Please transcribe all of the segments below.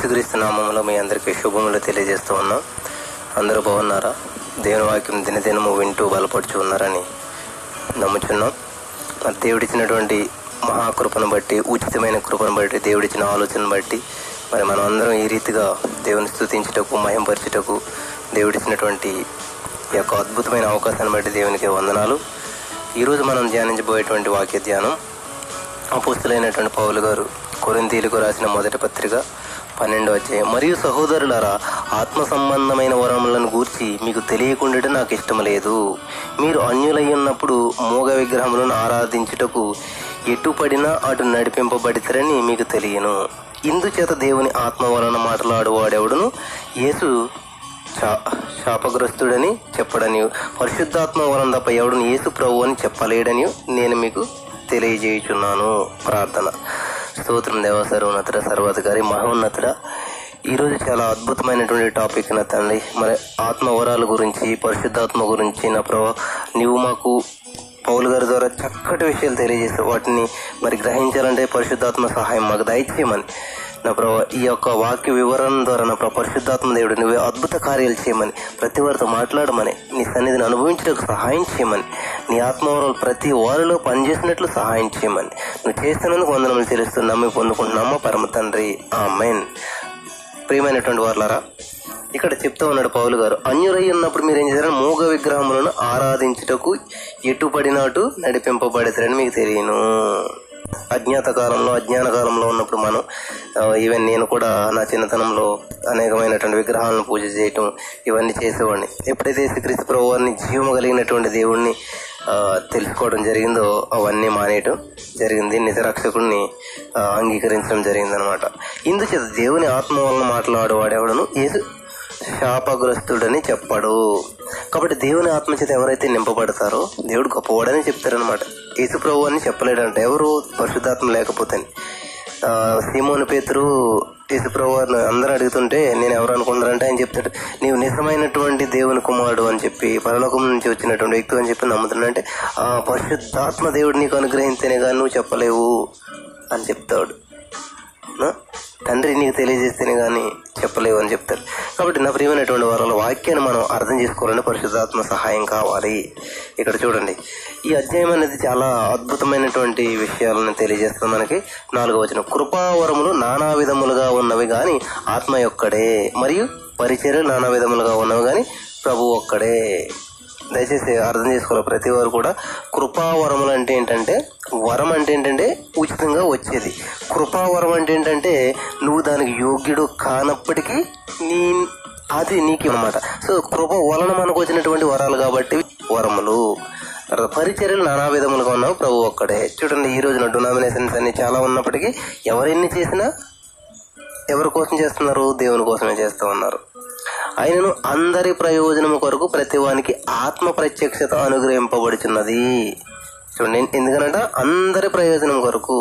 యేసుక్రీస్తు నామంలో మీ అందరికీ శుభములు తెలియజేస్తూ ఉన్నాం. అందరూ బాగున్నారా? దేవుని వాక్యం దినదినము వింటూ బలపడుచు ఉన్నారని నమ్ముచున్నాం. మరి దేవుడిచ్చినటువంటి మహాకృపను బట్టి ఉచితమైన కృపను బట్టి దేవుడిచ్చిన ఆలోచనను బట్టి మరి మనం అందరం ఈ రీతిగా దేవుని స్థుతించుటకు మహింపరచుటకు దేవుడిచ్చినటువంటి ఈ యొక్క అద్భుతమైన అవకాశాన్ని బట్టి దేవునికి వందనాలు. ఈరోజు మనం ధ్యానించబోయేటువంటి వాక్య ధ్యానం అపుస్తులైనటువంటి పౌలు గారు కొరింతీలకు రాసిన మొదటి పత్రిక పన్నెండో అధ్యాయం. మరియు సహోదరులారా ఆత్మ సంబంధమైన వరములను గూర్చి మీకు తెలియకుండా నాకు ఇష్టం లేదు మీరు అన్యులై ఉన్నప్పుడు మూగ విగ్రహములను ఆరాధించుటకు ఎటుపడినా అటు నడిపింపబడితరని మీకు తెలియను. ఇందుచేత దేవుని ఆత్మ వలన మాట్లాడువాడెవడును? యేసు శా శాపగ్రస్తుడని చెప్పడని పరిశుద్ధాత్మ వలన తప్ప ఎవడును? యేసు ప్రభు అని చెప్పలేడని నేను మీకు తెలియజేయుచున్నాను. ప్రార్థన. స్తోత్రం దేవ సర్వోన్నతుడ సర్వాధికారి మహోన్నతుడ. ఈరోజు చాలా అద్భుతమైనటువంటి టాపిక్ నా తండ్రి మరి ఆత్మవరాల గురించి పరిశుద్ధాత్మ గురించి నా ప్రభా నీవు మాకు పౌలు గారి ద్వారా చక్కటి విషయాలు తెలియజేస్తావు వాటిని మరి గ్రహించాలంటే పరిశుద్ధాత్మ సహాయం మాకు దయచేయమని. నా ప్రభా ఈ యొక్క వాక్య వివరణ ద్వారా నా ప్రభా పరిశుద్ధాత్మ దేవుడు నువ్వు అద్భుత కార్యాలు చేయమని ప్రతి వారితో మాట్లాడమని నీ సన్నిధిని అనుభవించడానికి సహాయం చేయమని నీ ఆత్మవరాలు ప్రతి వారిలో పనిచేసినట్లు సహాయం చేయమని నువ్వు చేస్తున్నందుకు వందనములు చెల్లిస్తూ నమ్మి పొందుకుంటున్నామా పరమ తండ్రి. ఆ మెయిన్ ప్రియమైనటువంటి వారులారా ఇక్కడ చెప్తా ఉన్నాడు పౌలు గారు అన్యురై ఉన్నప్పుడు మీరు ఏం చేశారు మూగ విగ్రహములను ఆరాధించుటకు ఎటుపడినట్టు నడిపింపబడతారని మీకు తెలియను. అజ్ఞాత కాలంలో అజ్ఞాన కాలంలో ఉన్నప్పుడు మనం ఈవెన్ నేను కూడా నా చిన్నతనంలో అనేకమైనటువంటి విగ్రహాలను పూజ చేయటం ఇవన్నీ చేసేవాడిని. ఎప్పుడైతే శ్రీకృష్ణ ప్రభు వారిని జీవము కలిగినటువంటి దేవుణ్ణి తెలుసుకోవడం జరిగిందో అవన్నీ మానేయటం జరిగింది. నిజరక్షకుడిని అంగీకరించడం జరిగిందనమాట. ఇందుచేత దేవుని ఆత్మ వలన మాట్లాడేవాడెవడను ఏసు శాపగ్రస్తుడని చెప్పాడు. కాబట్టి దేవుని ఆత్మచేత ఎవరైతే నింపబడతారో దేవుడు గొప్పవాడని చెప్తారనమాట. యేసు ప్రభు అని చెప్పలేడంట. ఎవరు? పరిశుద్ధాత్మ లేకపోతే. సీమోని పేతురు యేసుప్రభు వారిని అందరూ అడుగుతుంటే నేను ఎవరు అనుకుంటారంటే? ఆయన చెప్తాడు. నీవు నిజమైనటువంటి దేవుని కుమారుడు అని చెప్పి పరలోకం నుంచి వచ్చినటువంటి వ్యక్తి అని చెప్పి నమ్ముతున్నాడంటే ఆ పరిశుద్ధాత్మ దేవుడు నీకు అనుగ్రహించనే కానీ నువ్వు చెప్పలేవు అని చెప్తాడు. తండ్రి నీకు తెలియజేస్తేనే కానీ చెప్పలేవు అని చెప్తారు. కాబట్టి నా ప్రియమైనటువంటి వారు వాక్యాన్ని మనం అర్థం చేసుకోవాలంటే పరిశుద్ధాత్మ సహాయం కావాలి. ఇక్కడ చూడండి. ఈ అధ్యాయం అనేది చాలా అద్భుతమైనటువంటి విషయాలను తెలియజేస్తుంది మనకి. నాలుగో వచనం. కృపావరములు నానా విధములుగా ఉన్నవి కానీ ఆత్మ యొక్కడే మరియు పరిచయలు నానా విధములుగా ఉన్నవి కానీ ప్రభు ఒక్కడే. దయచేసి అర్థం చేసుకోవాలి. ప్రతి వారు కూడా కృపావరములు అంటే ఏంటంటే వరం అంటే ఏంటంటే ఉచితంగా వచ్చేది. కృపావరం అంటే ఏంటంటే నువ్వు దానికి యోగ్యుడు కానప్పటికీ నీ అది నీకు అన్నమాట సో కృప వలన మనకు వచ్చినటువంటి వరాలు కాబట్టి వరములు. పరిచర్యలు నానా విధములుగా ఉన్నావు. ప్రభు ఒక్కడే. చూడండి ఈ రోజున డొనామినేషన్స్ అన్ని చాలా ఉన్నప్పటికీ ఎవరెన్ని చేసినా ఎవరి కోసం చేస్తున్నారు? దేవుని కోసమే చేస్తూ ఉన్నారు. ఆయనను అందరి ప్రయోజనము కొరకు ప్రతివానికి ఆత్మ ప్రత్యక్షత అనుగ్రహింపబడుచున్నది. చూడండి ఎందుకనంటే? అందరి ప్రయోజనం కొరకు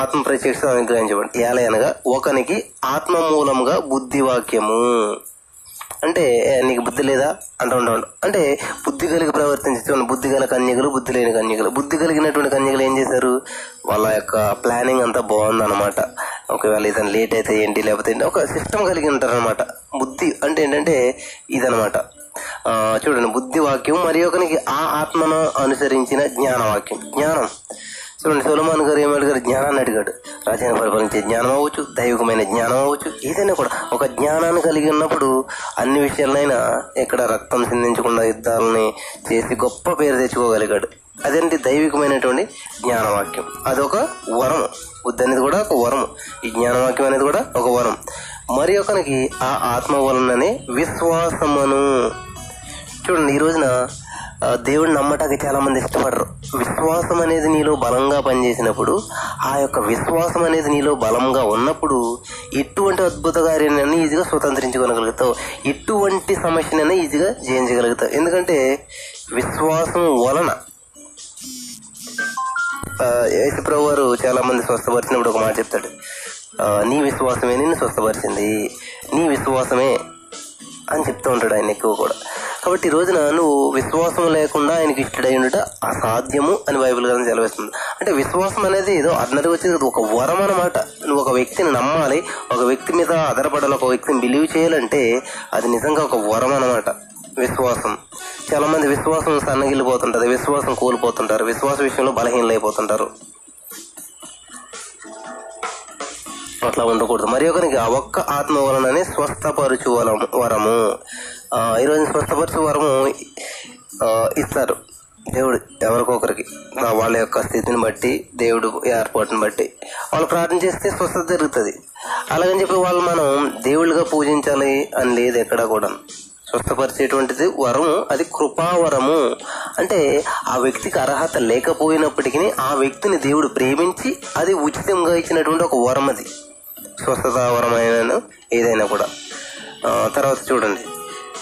ఆత్మ ప్రత్యక్షత అనుగ్రహించబడి ఎలా అనగా ఒకనికి ఆత్మ మూలంగా బుద్ధి వాక్యము అంటే నీకు బుద్ధి లేదా? అంటూ ఉంటాడు అంటే బుద్ధి కలిగి ప్రవర్తించే బుద్ధి గల కన్యకలు బుద్ధి లేని కన్యకలు బుద్ధి కలిగినటువంటి కన్యకలు ఏం చేశారు? వాళ్ళ యొక్క ప్లానింగ్ అంతా బాగుంది అనమాట ఒకవేళ ఇతను లేట్ అయితే ఏంటి లేకపోతే ఏంటి ఒక సిస్టమ్ కలిగి ఉంటారనమాట బుద్ధి అంటే ఏంటంటే ఇదనమాట చూడండి బుద్ధి వాక్యం మరి ఒకరికి ఆ ఆత్మను అనుసరించిన జ్ఞాన వాక్యం జ్ఞానం. చూడండి సోలమాన్ గారు ఏమి అడిగారు జ్ఞానాన్ని అడిగాడు. రాజ్యాన్ని పరిపాలించే జ్ఞానం అవ్వచ్చు దైవికమైన జ్ఞానం అవ్వచ్చు ఏదైనా కూడా. ఒక జ్ఞానాన్ని కలిగి ఉన్నప్పుడు అన్ని విషయాలైనా ఇక్కడ రక్తం సిందించకుండా యుద్ధాలని చేసి గొప్ప పేరు తెచ్చుకోగలిగాడు. అదేంటి? దైవికమైనటువంటి జ్ఞానవాక్యం. అదొక వరం. బుద్ధి అనేది కూడా ఒక వరం. ఈ జ్ఞానవాక్యం అనేది కూడా ఒక వరం. మరి ఒకనికి ఆ ఆత్మ వలననే విశ్వాసమును. చూడండి ఈ రోజున దేవుడిని నమ్మటానికి చాలా మంది ఇష్టపడరు. విశ్వాసం అనేది నీలో బలంగా పనిచేసినప్పుడు ఆ యొక్క విశ్వాసం అనేది నీలో బలంగా ఉన్నప్పుడు ఎటువంటి అద్భుత కార్యాన్ని ఈజీగా స్వతంత్రించుకోగలుగుతావు? ఎటువంటి సమస్యనైనా ఈజీగా జయించగలుగుతావు. ఎందుకంటే విశ్వాసం వలన ఆ, యేసు వారు చాలా మంది స్వస్థపరిచినప్పుడు ఒక మాట చెప్తాడు. నీ విశ్వాసమే నిన్ను స్వస్థపరిచింది. నీ విశ్వాసమే అని చెప్తూ ఉంటాడు ఆయన ఎక్కువ కూడా. కాబట్టి ఈ రోజున నువ్వు విశ్వాసం లేకుండా ఆయనకి ఇష్టడై ఉండట అసాధ్యము అని బైబిల్ గ్రంథం సెలవిస్తుంది. అంటే విశ్వాసం అనేది ఏదో ఆర్డినరీ వచ్చేది ఒక వరం అనమాట నువ్వు ఒక వ్యక్తిని నమ్మాలి ఒక వ్యక్తి మీద ఆధారపడాలి ఒక వ్యక్తిని బిలీవ్ చేయాలంటే అది నిజంగా ఒక వరం అనమాట విశ్వాసం. చాలా మంది విశ్వాసం సన్నగిల్లిపోతుంటది విశ్వాసం కోల్పోతుంటారు విశ్వాస విషయంలో బలహీనలైపోతుంటారు. అట్లా ఉండకూడదు. మరి ఒకరికి ఆ ఒక్క ఆత్మ వలననే స్వస్థపరచు వరము. వరము ఈరోజు స్వస్థపరచు వరము ఇస్తారు. దేవుడు ఎవరికొకరికి వాళ్ళ యొక్క స్థితిని బట్టి దేవుడు ఏర్పాటుని బట్టి. వాళ్ళు ప్రార్థన చేస్తే స్వస్థత జరుగుతుంది. అలాగని చెప్పి వాళ్ళు మనం దేవుళ్ళుగా పూజించాలి అని లేదు ఎక్కడ కూడా స్వస్థపరిచేటువంటిది వరము అది కృపావరము. అంటే ఆ వ్యక్తికి అర్హత లేకపోయినప్పటికీ ఆ వ్యక్తిని దేవుడు ప్రేమించి అది ఉచితంగా ఇచ్చినటువంటి ఒక వరం అది. స్వస్థత వరమైన ఏదైనా కూడా. తర్వాత చూడండి.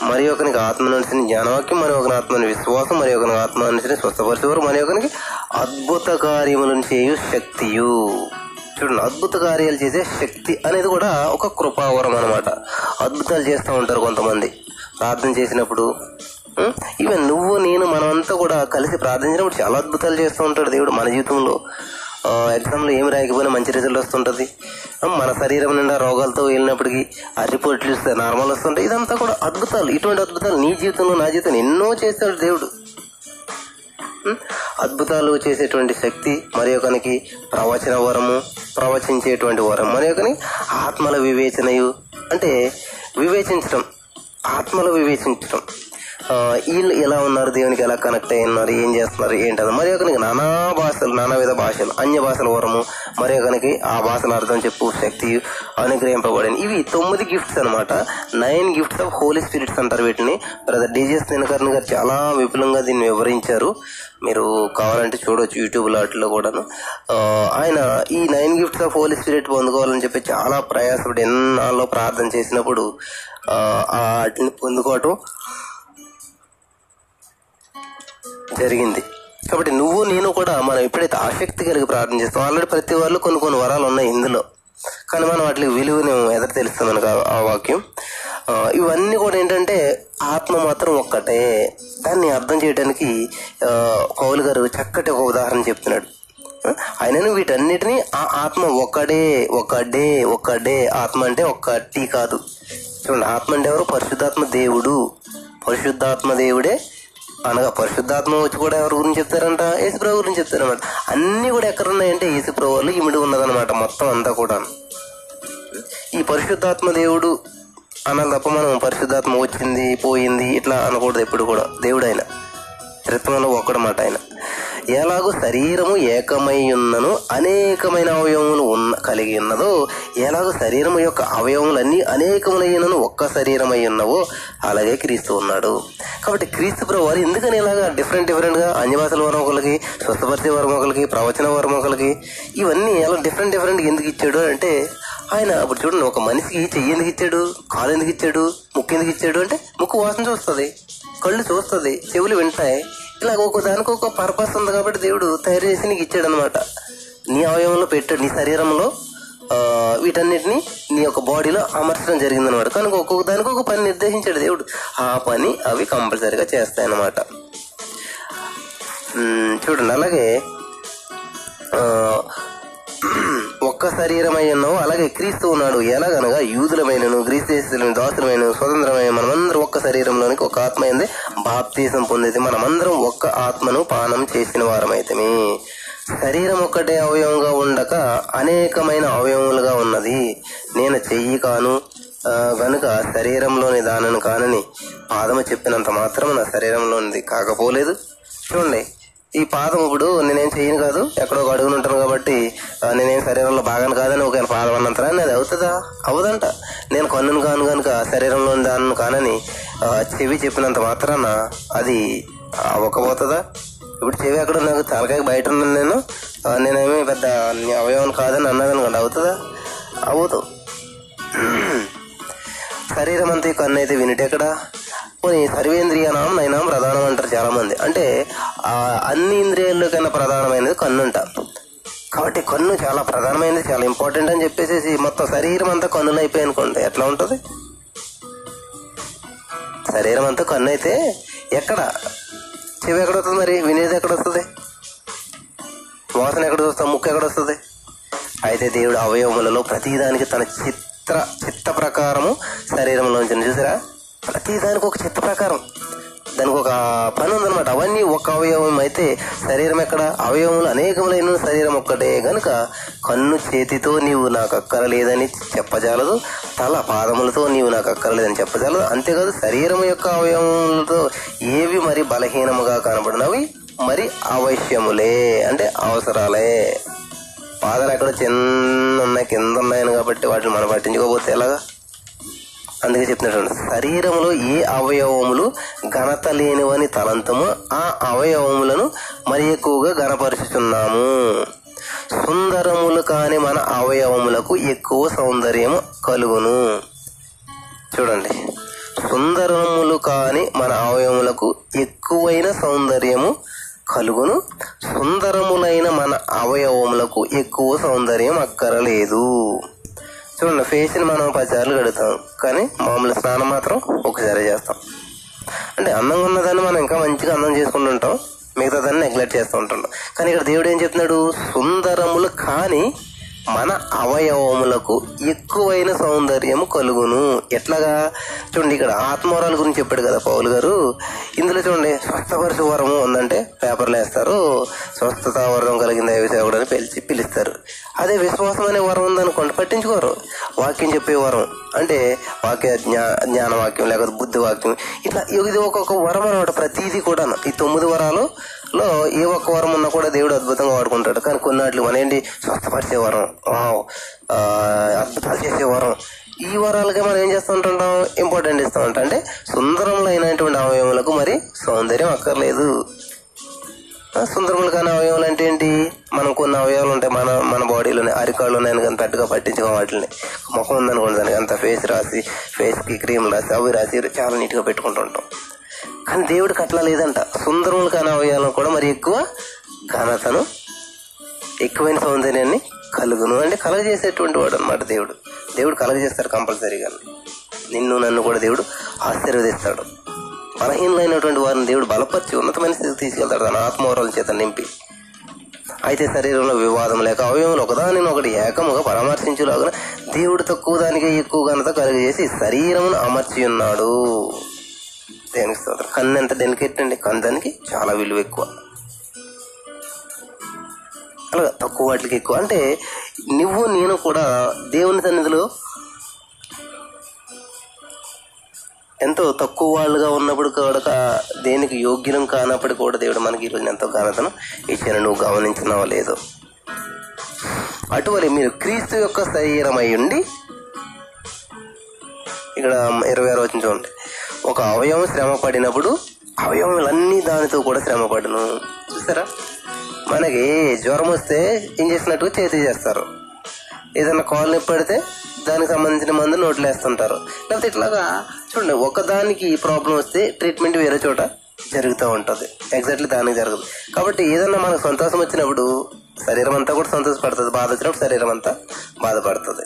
మరి ఒకనికి ఆత్మ నుంచి జ్ఞానవాక్యం మరి ఒకని ఆత్మని విశ్వాసం మరి ఒకని ఆత్మ నుంచి స్వస్థపరిచేవారు మరి ఒకనికి అద్భుత కార్యములను చేయు శక్తియు. చూడండి అద్భుత కార్యాలు చేసే శక్తి అనేది కూడా ఒక కృపావరం అనమాట అద్భుతాలు చేస్తూ ఉంటారు కొంతమంది. ప్రార్థన చేసినప్పుడు ఈవెన్ నువ్వు నేను మనమంతా కూడా కలిసి ప్రార్థించినప్పుడు చాలా అద్భుతాలు చేస్తూ ఉంటాడు దేవుడు మన జీవితంలో. ఎగ్జామ్లో ఏమి రాయకపోయినా మంచి రిజల్ట్ వస్తుంటుంది. మన శరీరం నిండా రోగాలతో వెళ్ళినప్పటికీ ఆ రిపోర్ట్లు ఇస్తే నార్మల్ వస్తుంటాయి ఇదంతా కూడా అద్భుతాలు. ఇటువంటి అద్భుతాలు నీ జీవితంలో నా జీవితంలో ఎన్నో చేస్తాడు దేవుడు. అద్భుతాలు చేసేటువంటి శక్తి మరి ఒకనికి ప్రవచన వరము ప్రవచించేటువంటి వరం. మరి ఒకని ఆత్మల వివేచనయు. అంటే వివేచించడం ఆత్మలో వివేచించడం ఆ, వీళ్ళు ఎలా ఉన్నారు? దేవునికి ఎలా కనెక్ట్ అయి ఉన్నారు? ఏం చేస్తున్నారు? ఏంటది? మరి ఒకనికి నానా భాషలు నానా విధ భాషలు అన్య భాషల వరము మరి ఒకనికి ఆ భాషల అర్థం చెప్పు శక్తి అనుగ్రహింపబడింది ఇవి తొమ్మిది గిఫ్ట్స్ అనమాట nine gifts of holy spirits అంటారు వీటిని. బ్రదర్ డీజెస్ దినకర్ణ గారు చాలా విపులంగా దీన్ని వివరించారు. మీరు కావాలంటే చూడవచ్చు యూట్యూబ్ లాట్లో కూడాను. ఆయన ఈ nine gifts of holy spirit పొందుకోవాలని చెప్పి చాలా ప్రయాసపడి ఎన్నాళ్ళలో ప్రార్థన చేసినప్పుడు ఆ వాటిని పొందుకోవటం జరిగింది. కాబట్టి నువ్వు నేను కూడా మనం ఎప్పుడైతే ఆసక్తి కలిగి ప్రార్థన చేస్తాం ఆల్రెడీ ప్రతి వాళ్ళు కొన్ని కొన్ని వరాలు ఉన్నాయి ఇందులో. కానీ మనం వాటికి విలువను ఎదురు తెలుస్తుంది మనకు ఆ- వాక్యం. ఇవన్నీ కూడా ఏంటంటే ఆత్మ మాత్రం ఒక్కటే. దాన్ని అర్థం చేయడానికి కౌలు గారు చక్కటి ఒక ఉదాహరణ చెప్తున్నాడు. ఆయనను వీటన్నిటిని ఆ ఆత్మ ఒక్కడే ఒక్కడే ఒక్కడే. ఆత్మ అంటే ఒక్కటి కాదు. చూడండి ఆత్మ అంటే ఎవరు? పరిశుద్ధాత్మ దేవుడు. పరిశుద్ధాత్మ దేవుడే అనగా పరిశుద్ధాత్మ వచ్చి కూడా ఎవరి గురించి చెప్తారంట? యేసుప్రభు గురించి చెప్తారనమాట అన్ని కూడా ఎక్కడ ఉన్నాయంటే యేసుప్రభు వాళ్ళు ఇమిడి ఉన్నదన్నమాట మొత్తం అంతా కూడా. ఈ పరిశుద్ధాత్మ దేవుడు అనాలి తప్ప మనం పరిశుద్ధాత్మ వచ్చింది పోయింది ఇట్లా అనకూడదు ఎప్పుడు కూడా. దేవుడు ఆయన త్రిత్వంలో ఒక్కడమాట ఆయన. ఎలాగో శరీరము ఏకమై ఉన్నను అనేకమైన అవయవములు ఉన్న కలిగి ఉన్నదో ఎలాగో శరీరము యొక్క అవయవములన్నీ అనేకములైనను ఒక్క శరీరమై ఉన్నవో అలాగే క్రీస్తు ఉన్నాడు. కాబట్టి క్రీస్తు ప్రభు వారు ఎందుకని ఇలాగా డిఫరెంట్ డిఫరెంట్గా అన్యవాసుల వరం ఒకరికి స్వస్థపరిచే వరం ఒకరికి ప్రవచన వరం ఒకరికి ఇవన్నీ ఎలా డిఫరెంట్ డిఫరెంట్ ఎందుకు ఇచ్చాడు అంటే ఆయన అప్పుడు చూడండి ఒక మనిషికి చెయ్యి ఎందుకు ఇచ్చాడు కాలు ఎందుకు ఇచ్చాడు ముక్కు ఎందుకు ఇచ్చాడు అంటే ముక్కు వాసన చూస్తుంది కళ్ళు చూస్తుంది చెవులు వింటాయి. ఇలా ఒక్కొక్క దానికి ఒక పర్పస్ ఉంది కాబట్టి దేవుడు తయారు చేసి నీకు ఇచ్చాడు అనమాట నీ అవయవంలో పెట్టాడు నీ శరీరంలో వీటన్నిటిని నీ యొక్క బాడీలో అమర్చడం జరిగింది అనమాట కనుక ఒక్కొక్క దానికి ఒక పని నిర్దేశించాడు దేవుడు. ఆ పని అవి కంపల్సరీగా చేస్తాయి అన్నమాట చూడండి అలాగే ఒక్క శరీరమై ఉన్నావు అలాగే క్రీస్తు ఉన్నాడు. ఎలాగనగా యూదులమైనను గ్రీస్ దేశులైన దాసులమైన స్వతంత్రమైన మనమందరం ఒక్క శరీరంలోనికి ఒక ఆత్మ అయింది బాప్తీసం పొందేది. మనమందరం ఒక్క ఆత్మను పానం చేసిన వారమైతమే. శరీరం ఒక్కటే అవయవంగా ఉండక అనేకమైన అవయవములుగా ఉన్నది. నేను చెయ్యి కాను కనుక శరీరంలోని దానను కానని పాదము చెప్పినంత మాత్రం నా శరీరంలోనిది కాకపోలేదు. చూడండి ఈ పాదం ఇప్పుడు నేనేం చేయను కాదు ఎక్కడో ఒక ఉంటాను కాబట్టి నేనేం శరీరంలో భాగాన్ని కాదని ఒకవేళ పాదం అన్నంతరా అది అవుతుందా? అవదంట నేను కన్నును కాను కనుక శరీరంలో దాన్ని కానని చెవి చెప్పినంత మాత్రాన అది అవ్వకపోతుందా? ఇప్పుడు చెవి ఎక్కడ నాకు తలకాయ బయట ఉన్నాను నేను. నేనేమి పెద్ద అవయవం కాదని అన్నది అనుకోండి అవుతుందా? అవ్వదు. శరీరం అంతా ఈ కన్ను అయితే వినిటెక్కడా పోనీ సర్వేంద్రియానం నైనాం ప్రధానం అంటారు చాలామంది. అంటే అన్ని ఇంద్రియాల్లో కన్నా ప్రధానమైనది కన్నుంట. కాబట్టి కన్ను చాలా ప్రధానమైనది చాలా ఇంపార్టెంట్ అని చెప్పేసి మొత్తం శరీరం అంతా కన్నులు అయిపోయి అనుకోండి ఎట్లా ఉంటుంది? శరీరం అంతా కన్ను అయితే ఎక్కడ? చెవి ఎక్కడ వస్తుంది మరి? వినేది ఎక్కడ వస్తుంది వాసన ఎక్కడ చూస్తాం ముక్కు ఎక్కడ వస్తుంది అయితే దేవుడు అవయవములలో ప్రతిదానికి తన చిత్ర చిత్త ప్రకారము శరీరంలో నుంచి చూసారా? ప్రతిదానికి ఒక చిత్త ప్రకారం. దానికి ఒక పని ఉందన్నమాట అవన్నీ ఒక అవయవం అయితే శరీరం ఎక్కడ? అవయవములు అనేకములైన శరీరం ఒక్కటే గనుక కన్ను చేతితో నీవు నాకు అక్కరలేదని చెప్పజాలదు తల పాదములతో నీవు నాకు అక్కరలేదని చెప్పజాలదు. అంతేకాదు శరీరం యొక్క అవయవములతో ఏవి మరి బలహీనముగా కనబడినవి? మరి అవశ్యములే అంటే అవసరాలే. పాదాలు ఎక్కడ చిన్న ఉన్నాయి కింద ఉన్నాయని కాబట్టి వాటిని మనం పట్టించుకోకపోతే ఎలాగా? అందుకే చెప్తున్నాడు శరీరంలో ఏ అవయవములు ఘనత లేనివని తలంతము ఆ అవయవములను మరి ఎక్కువగా ఘనపరుచుతున్నాము సుందరములు కాని మన అవయవములకు ఎక్కువ సౌందర్యము కలుగును. చూడండి. సుందరములు కాని మన అవయవములకు ఎక్కువైన సౌందర్యము కలుగును. సుందరములైన మన అవయవములకు ఎక్కువ సౌందర్యం అక్కరలేదు. చూడండి ఫేస్ని మనం పదిసార్లు కడుగుతాం. కానీ మామూలు స్నానం మాత్రం ఒకసారి చేస్తాం. అంటే అందంగా ఉన్నదాన్ని మనం ఇంకా మంచిగా అందం చేసుకుంటుంటాం మిగతా దాన్ని నెగ్లెక్ట్ చేస్తూ ఉంటుంటాం కానీ ఇక్కడ దేవుడు ఏం చెప్తున్నాడు? సుందరములు కానీ మన అవయవములకు ఎక్కువైన సౌందర్యము కలుగును. ఎట్లాగా? చూడండి ఇక్కడ ఆత్మవరాల గురించి చెప్పాడు కదా పౌలు గారు. ఇందులో చూడండి స్వస్థపరచు వరము ఉందంటే పేపర్లు వేస్తారు. స్వస్థత వరం కలిగిన దైవ అని పిలిచి పిలుస్తారు. అదే విశ్వాసం అనే వరం ఉందనుకోండి పట్టించుకోరు. వాక్యం చెప్పే వరం అంటే వాక్య జ్ఞా జ్ఞానవాక్యం లేకపోతే బుద్ధి వాక్యం ఇట్లా ఇది ఒక్కొక్క వరం అనమాట ప్రతిదీ కూడా ఈ తొమ్మిది వరాలు లో ఏ ఒక్క వరం ఉన్నా కూడా దేవుడు అద్భుతంగా వాడుకుంటాడు. కానీ కొన్నాట్లు మన ఏంటి స్వస్థపరిచే వరం. వావ్, ఆ, అద్భుతాలు చేసే వరం. ఈ వరాలకే మనం ఏం చేస్తూ ఉంటుంటాం ఇంపార్టెంట్ ఇస్తూ ఉంటాం. అంటే సుందరములైనటువంటి అవయవములకు మరి సౌందర్యం అక్కర్లేదు. సుందరములు కాని అవయవాలు అంటే ఏంటి? మనం కొన్ని అవయవాలు ఉంటాయి. మన మన బాడీలోనే అరికాళ్ళు ఉన్నాయని కానీ పెద్దగా పట్టించుకో వాటిని ముఖం ఉందనుకోండి దానికి అంత ఫేస్ రాసి ఫేస్కి క్రీమ్ రాసి అవి రాసి చాలా నీట్గా పెట్టుకుంటుంటాం కానీ దేవుడికి అట్లా లేదంట. సుందరములు కాని అవయవాలను కూడా మరి ఎక్కువ ఘనతను ఎక్కువైన సౌందర్యాన్ని కలుగును. అంటే కలగజేసేటువంటి వాడు అనమాట దేవుడు. దేవుడు కలగజేస్తాడు కంపల్సరీగా. నిన్ను నన్ను కూడా దేవుడు ఆశీర్వదిస్తాడు. బలహీనమైనటువంటి వారిని దేవుడు బలపరిచి ఉన్నతమైన స్థితికి తీసుకెళ్తాడు తన ఆత్మవరాల చేత నింపి. అయితే శరీరంలో వివాదం లేక అవయవములు ఒకదాని ఒకటి ఏకముగా పరామర్శించులాగా దేవుడు తక్కువ దానికే ఎక్కువ ఘనత కలిగజేసి శరీరమును అమర్చి ఉన్నాడు దేనికి స్తోత్రం? కన్ను ఎంత డెలికేట్ అండి కందానికి చాలా విలువ ఎక్కువ. అలాగా తక్కువ వాటికి ఎక్కువ. అంటే నువ్వు నేను కూడా దేవుని సన్నిధిలో ఎంతో తక్కువ వాళ్ళుగా ఉన్నప్పుడు కూడా దేనికి యోగ్యం కానప్పుడు కూడా దేవుడు మనకి ఈరోజు ఎంతో ఘనతను ఇచ్చిన. నువ్వు గమనించినావా లేదో? అటువంటి మీరు క్రీస్తు యొక్క శరీరమై ఉండి ఇక్కడ ఇరవై ఆరు వచ్చిన చూడండి. ఒక అవయవం శ్రమ పడినప్పుడు అవయవములన్నీ దానితో కూడా శ్రమ పడును. చూసారా? మనకి జ్వరం వస్తే ఇంజక్షన్ చేతి చేస్తారు. ఏదైనా కాలు నొప్పి పడితే దానికి సంబంధించిన మందు నోట్లు వేస్తుంటారు. లేకపోతే ఇట్లాగా చూడండి ఒకదానికి ప్రాబ్లం వస్తే ట్రీట్మెంట్ వేరే చోట జరుగుతూ ఉంటుంది. ఎగ్జాక్ట్లీ దానికి జరగదు. కాబట్టి ఏదన్నా మనకు సంతోషం వచ్చినప్పుడు శరీరం అంతా కూడా సంతోషపడుతుంది బాధ వచ్చినప్పుడు శరీరం అంతా బాధపడుతుంది.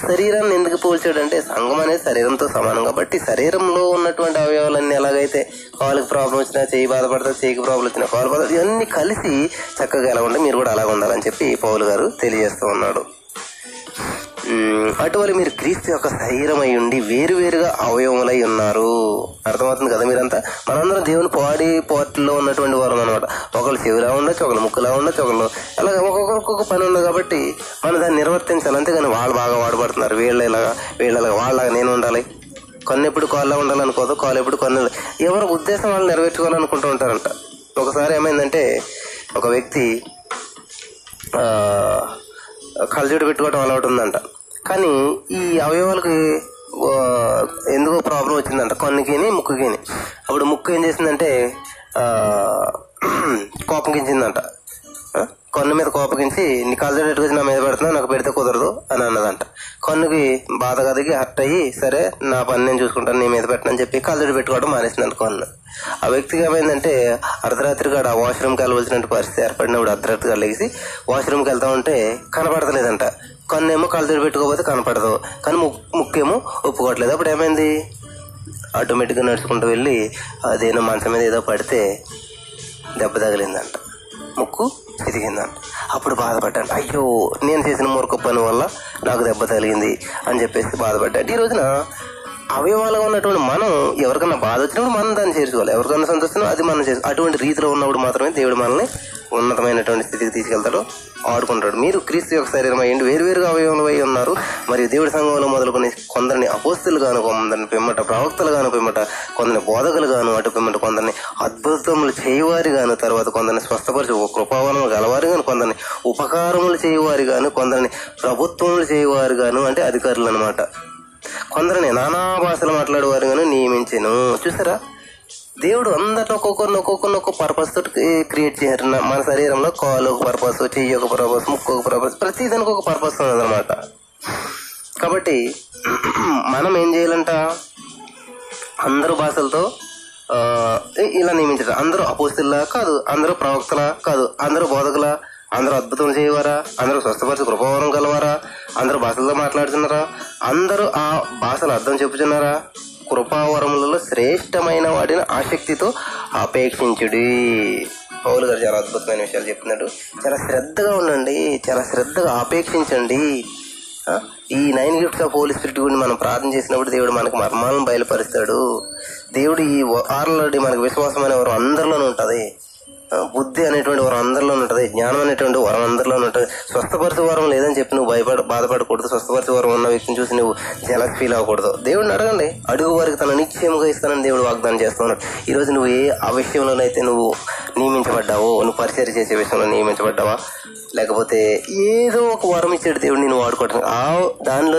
శరీరాన్ని ఎందుకు పోల్చాడంటే సంఘం అనేది శరీరంతో సమానం కాబట్టి శరీరంలో ఉన్నటువంటి అవయవాలన్నీ ఎలాగైతే కాలుకి ప్రాబ్లం వచ్చినా చేయి బాధపడతా చేయికి ప్రాబ్లం వచ్చినా కాలు బాధ ఇవన్నీ కలిసి చక్కగా ఎలా ఉంటే మీరు కూడా అలాగ ఉండాలని చెప్పి పౌలు గారు తెలియజేస్తూ ఉన్నాడు. అటువంటి మీరు క్రీస్తు యొక్క శరీరం అయి ఉండి వేరు వేరుగా అవయవములై ఉన్నారు. అర్థమవుతుంది కదా మీరంతా? మనందరం దేవుని పాడి పోర్ట్లో ఉన్నటువంటి వారం అనమాట ఒకళ్ళు చెవిలా ఉండొచ్చు ఒకళ్ళు ముక్కులా ఉండొచ్చు ఒకళ్ళు అలాగే ఒక్కొక్కరు ఒక్కొక్క పని ఉంది కాబట్టి మనం దాన్ని నిర్వర్తించాలి. అంతేగాని వాళ్ళు బాగా వాడబడుతున్నారు. వీళ్ళు ఇలాగా వీళ్ళు ఇలాగా వాళ్ళలాగా నేను ఉండాలి. కొన్ని ఎప్పుడు కాల్లో ఉండాలనుకోదు కాలు ఎప్పుడు కొన్ని ఎవరి ఉద్దేశం వాళ్ళు నెరవేర్చుకోవాలనుకుంటూ ఉంటారంట. ఒకసారి ఏమైందంటే ఒక వ్యక్తి కళ్ళజోడు పెట్టుకోవడం అలవాటు ఉందంట. కానీ ఈ అవయవాలకి ఎందుకో ప్రాబ్లం వచ్చిందంట. కన్నుకిని ముక్కుకిని. అప్పుడు ముక్కు ఏం చేసిందంటే కోపగించిందంట. ఆ, కన్ను మీద కోపగించి నీ కళ్ళజోడు పెట్టుకొచ్చి నా మీద పెడుతున్నా నాకు పెడితే కుదరదు అని అన్నదంట. కన్నుకి బాధ కదిగి హర్ట్ అయ్యి సరే నా పని నేను చూసుకుంటాను నీ మీద పెట్టనని చెప్పి కళ్ళజోడు పెట్టుకోవడం మానేసిందంట కన్ను. ఆ వ్యక్తికి ఏమైందంటే అర్ధరాత్రి కాడ ఆ వాష్రూమ్కి వెళ్ళవలసిన పరిస్థితి ఏర్పడినప్పుడు అర్ధరాత్రిగా లెగిసి వాష్రూమ్కి వెళ్తా ఉంటే కనపడతలేదంట. కన్నేమో కళ్ళజోడు పెట్టుకోకపోతే కనపడదు. కానీ ముక్- ముక్కేమో ఒప్పుకోవట్లేదు. అప్పుడు ఏమైంది? ఆటోమేటిక్గా నడుచుకుంటూ వెళ్ళి అదేనో మంచం మీద ఏదో పడితే దెబ్బ తగిలిందంట. ముక్కు ఎదిగిందంట అప్పుడు బాధపడ్డాను. అయ్యో నేను చేసిన మూర్ఖ పని వల్ల నాకు దెబ్బ తగిలింది అని చెప్పేసి బాధపడ్డాడు ఈ రోజున అవయవాలుగా ఉన్నటువంటి మనం ఎవరికన్నా బాధ వచ్చినప్పుడు మనం దాన్ని చేర్చుకోవాలి. ఎవరికన్నా సంతోషం అది మనం చేసుకోవాలి అటువంటి రీతిలో ఉన్నప్పుడు మాత్రమే దేవుడు మనల్ని ఉన్నతమైనటువంటి స్థితికి తీసుకెళ్తాడు ఆడుకుంటాడు. మీరు క్రీస్తు యొక్క శరీరం అయ్యండి వేరువేరుగా అవయవములు ఉన్నారు. మరియు దేవుడి సంఘంలో మొదలుకొని కొందరిని అపోస్తులు గాను కొందరిని పిమ్మట ప్రవక్తలు గాను పిమ్మట కొందరిని బోధకులు గాను అటు పిమ్మట కొందరిని అద్భుతములు చేయవారి గాను తర్వాత కొందరిని స్వస్థపరిచి కృపావనము గలవారు గాను కొందరిని ఉపకారములు చేయవారు గాను కొందరిని ప్రభుత్వములు చేయవారు గాను అంటే అధికారులు అనమాట కొందరిని నానా భాషలు మాట్లాడేవారు గాను నియమించాను. చూసారా? దేవుడు అందరిని ఒక్కొక్కరిని ఒక్కొక్కరిని ఒక్కొక్క పర్పస్ తోటి క్రియేట్ చేశారు మన శరీరంలో కాలు ఒక పర్పస్ చెయ్యి ఒక పర్పస్ ముక్కు ఒక పర్పస్ ప్రతి దానికి ఒక పర్పస్ ఉన్నదన్నమాట. కాబట్టి మనం ఏం చేయాలంట? అందరు భాషలతో ఇలా నియమించారు. అందరూ అపోస్తుల్లా కాదు అందరూ ప్రవక్తలా కాదు అందరూ బోధకులా అందరూ అద్భుతం చేయవారా అందరూ స్వస్థపరిచి కృపవరం గలవారా అందరూ భాషలతో మాట్లాడుతున్నారా అందరూ ఆ భాషలు అర్థం చెప్పుచున్నారా? కృపావరములలో శ్రేష్టమైన వాటిని ఆసక్తితో అపేక్షించుడి పౌలు గారు చాలా అద్భుతమైన విషయాలు చెప్తున్నాడు చాలా శ్రద్ధగా ఉండండి. చాలా శ్రద్ధగా ఆపేక్షించండి. ఈ nine gifts of holy spirit గురించి మనం ప్రార్థన చేసినప్పుడు దేవుడు మనకు మర్మాలను బయలుపరుస్తాడు. దేవుడు ఈ ఆల్రెడీ మనకు విశ్వాసం వారు అందరిలోనే అందరిలోనూ బుద్ధి అనేటువంటి వరం అందరిలో ఉంటది జ్ఞానం అనేటువంటి వరం అందరిలో ఉంటది. స్వస్థపరిచి వరం లేదని చెప్పి నువ్వు భయపడ బాధపడకూడదు. స్వస్థపరిచి వరం ఉన్న వ్యక్తిని చూసి నువ్వు జలస్ ఫీల్ అవ్వకూడదు. దేవుడిని అడగండి. అడుగు వారికి తన నిశ్చయముగా ఇస్తానని దేవుడు వాగ్దానం చేస్తున్నాడు. ఈ రోజు నువ్వు ఏ ఆ విషయంలోనైతే నువ్వు నియమించబడ్డావో? నువ్వు పరిచయం చేసే విషయంలో నియమించబడ్డావా? లేకపోతే ఏదో ఒక వరం ఇచ్చాడు దేవుడు నేను వాడుకోవటం. ఆ దానిలో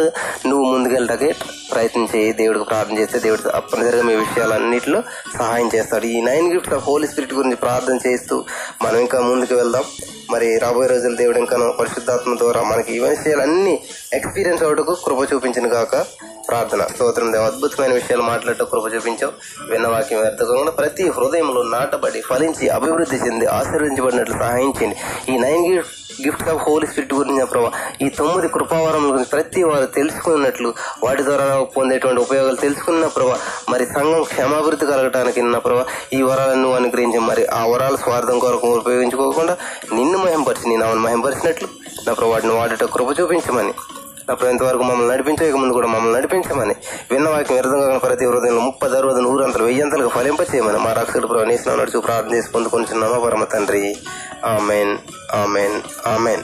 నువ్వు ముందుకెళ్ళటానికి ప్రయత్నం చేయి దేవుడికి ప్రార్థన చేస్తే దేవుడు తప్పనిసరిగా మీ విషయాలన్నింటిలో సహాయం చేస్తాడు. ఈ nine gifts of holy spirit గురించి ప్రార్థన చేస్తూ మనం ఇంకా ముందుకు వెళ్దాం. మరి రాబోయే రోజులు దేవుడు ఇంకా పరిశుద్ధాత్మ ద్వారా మనకి ఈ విషయాలన్నీ ఎక్స్పీరియన్స్ అవటకు కృప చూపించిన కాక ప్రార్థన. స్తోత్రం దేవ అద్భుతమైన విషయాలు మాట్లాడటం కృప చూపించావు. విన్న వాక్యం వ్యర్థంగా ప్రతి హృదయంలో నాటబడి ఫలించి అభివృద్ధి చెంది ఆశీర్వించబడినట్లు సహాయం చేయండి. ఈ nine gift gifts of holy spirit గురించి ప్రభావ ఈ తొమ్మిది కృపావరం గురించి ప్రతి వారు తెలుసుకున్నట్లు వాటి ద్వారా పొందేటువంటి ఉపయోగాలు తెలుసుకున్న ప్రభావ మరి సంఘం క్షమాభివృద్ధి కలగటానికి నా ప్రభావ ఈ వరాలను నువ్వు అనుగ్రహించి మరి ఆ వరాల స్వార్థం కొరకు ఉపయోగించుకోకుండా నిన్ను మహింపరిచి నేను ఆమెను మహింపరిచినట్లు నా ప్రభు వాటిని వాడట కృప చూపించమని. అప్పుడు ఇంతవరకు మమ్మల్ని నడిపించే ముందు కూడా మమ్మల్ని నడిపించమని విన్న వాక్యం వ్యర్థంగా ప్రతి హృదయంలో ముప్పై అరవై నూరంతలు ఫలింప ఫలింపచేయమని మా రక్షకుడు ప్రవేశం నడుచు ప్రార్థన చేసి పొందుకుంటున్నామా పరమ తండ్రి. Amen amen amen.